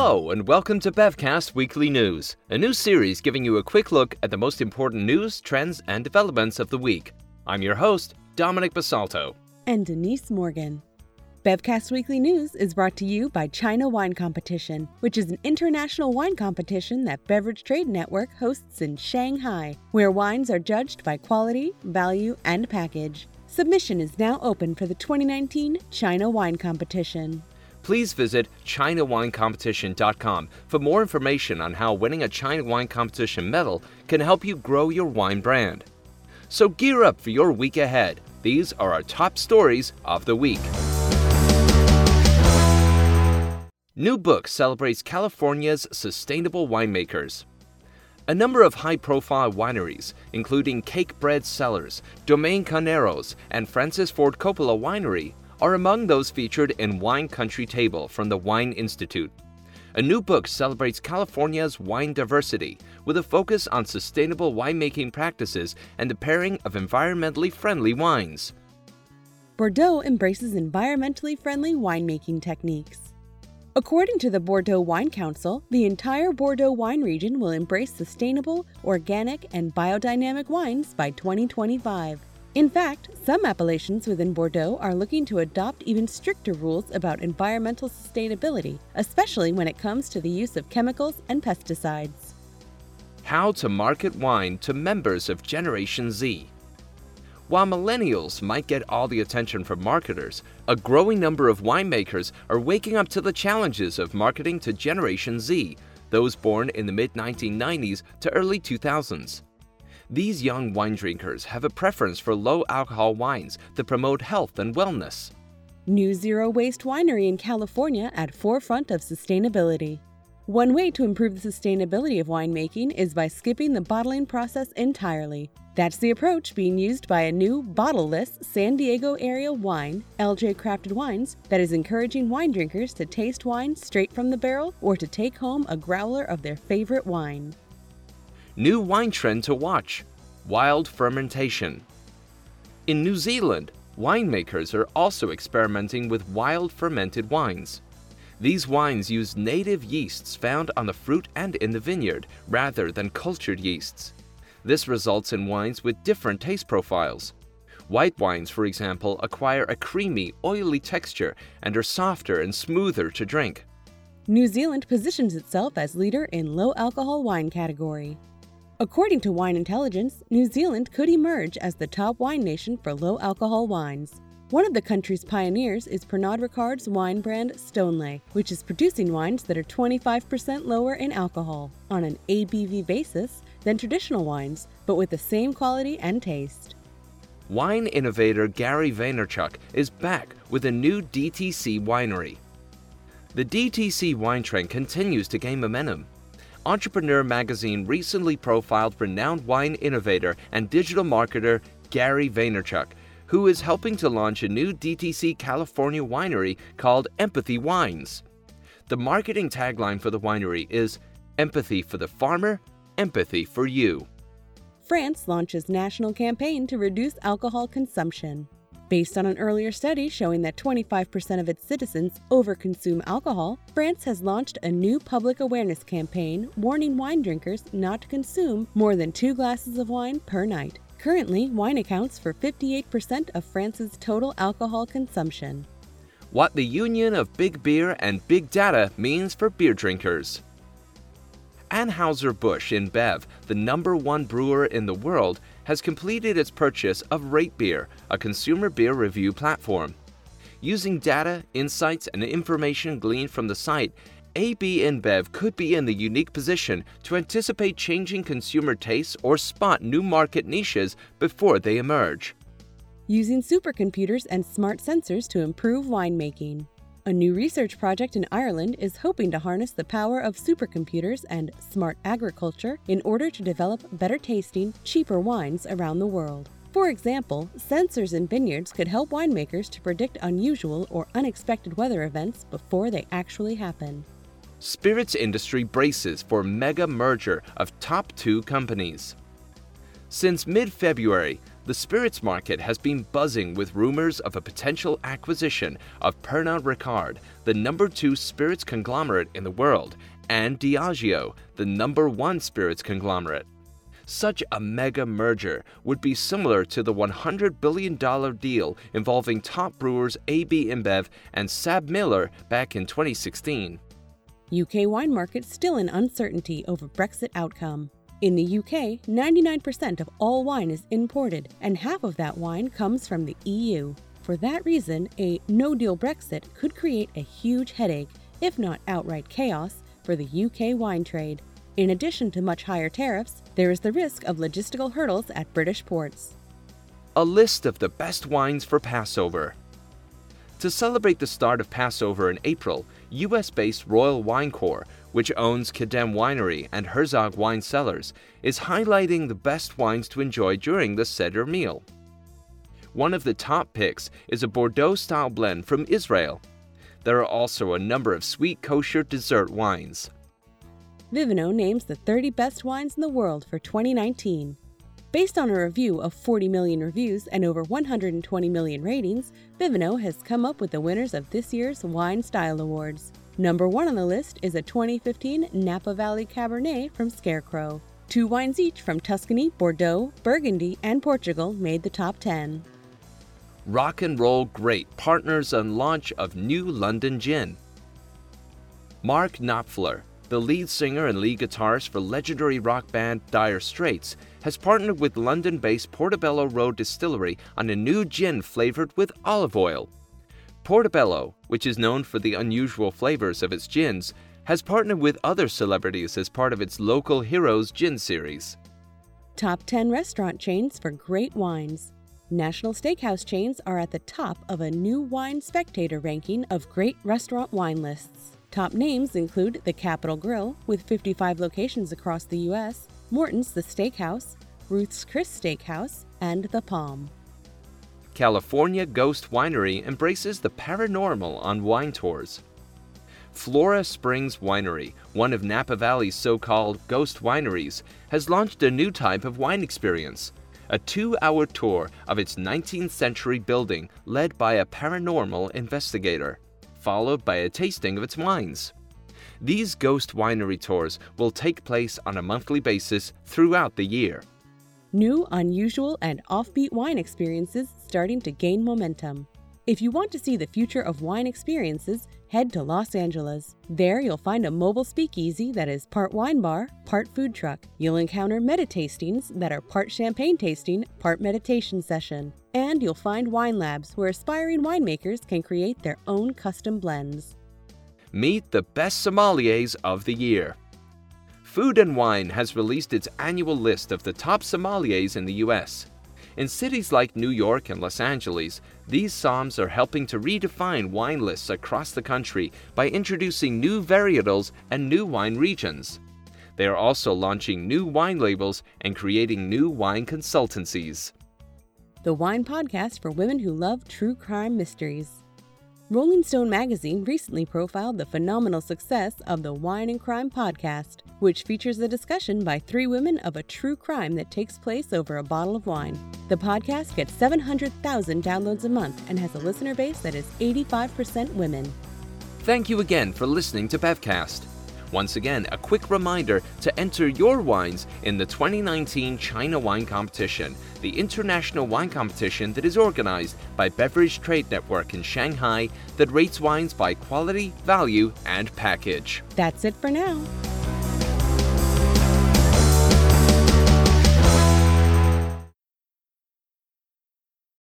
Hello, and welcome to Bevcast Weekly News, a new series giving you a quick look at the most important news, trends, and developments of the week. I'm your host, Dominic Basulto. And Denise Morgan. Bevcast Weekly News is brought to you by China Wine Competition, which is an international wine competition that Beverage Trade Network hosts in Shanghai, where wines are judged by quality, value, and package. Submission is now open for the 2019 China Wine Competition. Please visit ChinaWineCompetition.com for more information on how winning a China Wine Competition medal can help you grow your wine brand. So gear up for your week ahead. These are our top stories of the week. New book celebrates California's sustainable winemakers. A number of high profile wineries, including Cakebread Cellars, Domaine Carneros, and Francis Ford Coppola Winery, are among those featured in Wine Country Table from the Wine Institute. A new book celebrates California's wine diversity with a focus on sustainable winemaking practices and the pairing of environmentally friendly wines. Bordeaux embraces environmentally friendly winemaking techniques. According to the Bordeaux Wine Council, the entire Bordeaux wine region will embrace sustainable, organic, and biodynamic wines by 2025. In fact, some appellations within Bordeaux are looking to adopt even stricter rules about environmental sustainability, especially when it comes to the use of chemicals and pesticides. How to market wine to members of Generation Z. While millennials might get all the attention from marketers, a growing number of winemakers are waking up to the challenges of marketing to Generation Z, those born in the mid 1990s to early 2000s. These young wine drinkers have a preference for low alcohol wines that promote health and wellness. New Zero Waste Winery in California at forefront of sustainability. One way to improve the sustainability of winemaking is by skipping the bottling process entirely. That's the approach being used by a new bottleless San Diego area wine, LJ Crafted Wines, that is encouraging wine drinkers to taste wine straight from the barrel or to take home a growler of their favorite wine. New wine trend to watch wild fermentation. In New Zealand, winemakers are also experimenting with wild fermented wines. These wines use native yeasts found on the fruit and in the vineyard rather than cultured yeasts. This results in wines with different taste profiles. White wines, for example, acquire a creamy, oily texture and are softer and smoother to drink. New Zealand positions itself as leader in low alcohol wine category. According to Wine Intelligence, New Zealand could emerge as the top wine nation for low alcohol wines. One of the country's pioneers is Pernod Ricard's wine brand Stoneleigh, which is producing wines that are 25% lower in alcohol on an ABV basis than traditional wines, but with the same quality and taste. Wine innovator Gary Vaynerchuk is back with a new DTC winery. The DTC wine trend continues to gain momentum. Entrepreneur magazine recently profiled renowned wine innovator and digital marketer Gary Vaynerchuk who is helping to launch a new DTC California winery called Empathy Wines. The marketing tagline for the winery is Empathy for the farmer, empathy for you. France launches national campaign to reduce alcohol consumption. Based on an earlier study showing that 25% of its citizens overconsume alcohol, France has launched a new public awareness campaign warning wine drinkers not to consume more than two glasses of wine per night. Currently, wine accounts for 58% of France's total alcohol consumption. What the union of big beer and big data means for beer drinkers. Anheuser-Busch InBev, the number one brewer in the world, has completed its purchase of RateBeer, a consumer beer review platform. Using data, insights, and information gleaned from the site, AB InBev could be in the unique position to anticipate changing consumer tastes or spot new market niches before they emerge. Using supercomputers and smart sensors to improve winemaking. A new research project in Ireland is hoping to harness the power of supercomputers and smart agriculture in order to develop better tasting, cheaper wines around the world. For example, sensors in vineyards could help winemakers to predict unusual or unexpected weather events before they actually happen spirits industry braces for mega merger of top two companies. Since mid February, the spirits market has been buzzing with rumors of a potential acquisition of Pernod Ricard, the number two spirits conglomerate in the world, and Diageo, the number one spirits conglomerate. Such a mega merger would be similar to the $100 billion deal involving top brewers AB InBev and SABMiller back in 2016. UK wine market still in uncertainty over Brexit outcome. In the UK, 99% of all wine is imported, and half of that wine comes from the EU. For that reason, a no deal Brexit could create a huge headache, if not outright chaos, for the UK wine trade. In addition to much higher tariffs, there is the risk of logistical hurdles at British ports. A list of the best wines for Passover. To celebrate the start of Passover in April, US based Royal Wine Corp, which owns Kedem Winery and Herzog Wine Cellars, is highlighting the best wines to enjoy during the Seder meal. One of the top picks is a Bordeaux style blend from Israel. There are also a number of sweet kosher dessert wines. Vivino names the 30 best wines in the world for 2019. Based on a review of 40 million reviews and over 120 million ratings, Vivino has come up with the winners of this year's Wine Style Awards. Number one on the list is a 2015 Napa Valley Cabernet from Scarecrow. Two wines each from Tuscany, Bordeaux, Burgundy, and Portugal made the top 10. Rock and Roll Great partners on launch of new London Gin. Mark Knopfler, the lead singer and lead guitarist for legendary rock band Dire Straits, has partnered with London based Portobello Road Distillery on a new gin flavored with olive oil. Portobello, which is known for the unusual flavors of its gins, has partnered with other celebrities as part of its Local Heroes Gin series. Top 10 restaurant chains for great wines. National steakhouse chains are at the top of a new wine spectator ranking of great restaurant wine lists. Top names include the Capital Grille, with 55 locations across the U.S., Morton's The Steakhouse, Ruth's Chris Steakhouse, and The Palm. California Ghost Winery embraces the paranormal on wine tours. Flora Springs Winery, one of Napa Valley's so called ghost wineries, has launched a new type of wine experience a two hour tour of its 19th century building led by a paranormal investigator followed by a tasting of its wines. These ghost winery tours will take place on a monthly basis throughout the year. New, unusual, and offbeat wine experiences starting to gain momentum. If you want to see the future of wine experiences, head to Los Angeles. There you'll find a mobile speakeasy that is part wine bar, part food truck. You'll encounter meditastings that are part champagne tasting, part meditation session. And you'll find wine labs where aspiring winemakers can create their own custom blends. Meet the best sommeliers of the year. Food and Wine has released its annual list of the top sommeliers in the US. In cities like New York and Los Angeles, these somms are helping to redefine wine lists across the country by introducing new varietals and new wine regions. They are also launching new wine labels and creating new wine consultancies. The Wine Podcast for women who love true crime mysteries. Rolling Stone magazine recently profiled the phenomenal success of the Wine and Crime podcast, which features a discussion by three women of a true crime that takes place over a bottle of wine. The podcast gets 700,000 downloads a month and has a listener base that is 85% women. Thank you again for listening to Bevcast. Once again, a quick reminder to enter your wines in the 2019 China Wine Competition, the international wine competition that is organized by Beverage Trade Network in Shanghai that rates wines by quality, value, and package. That's it for now.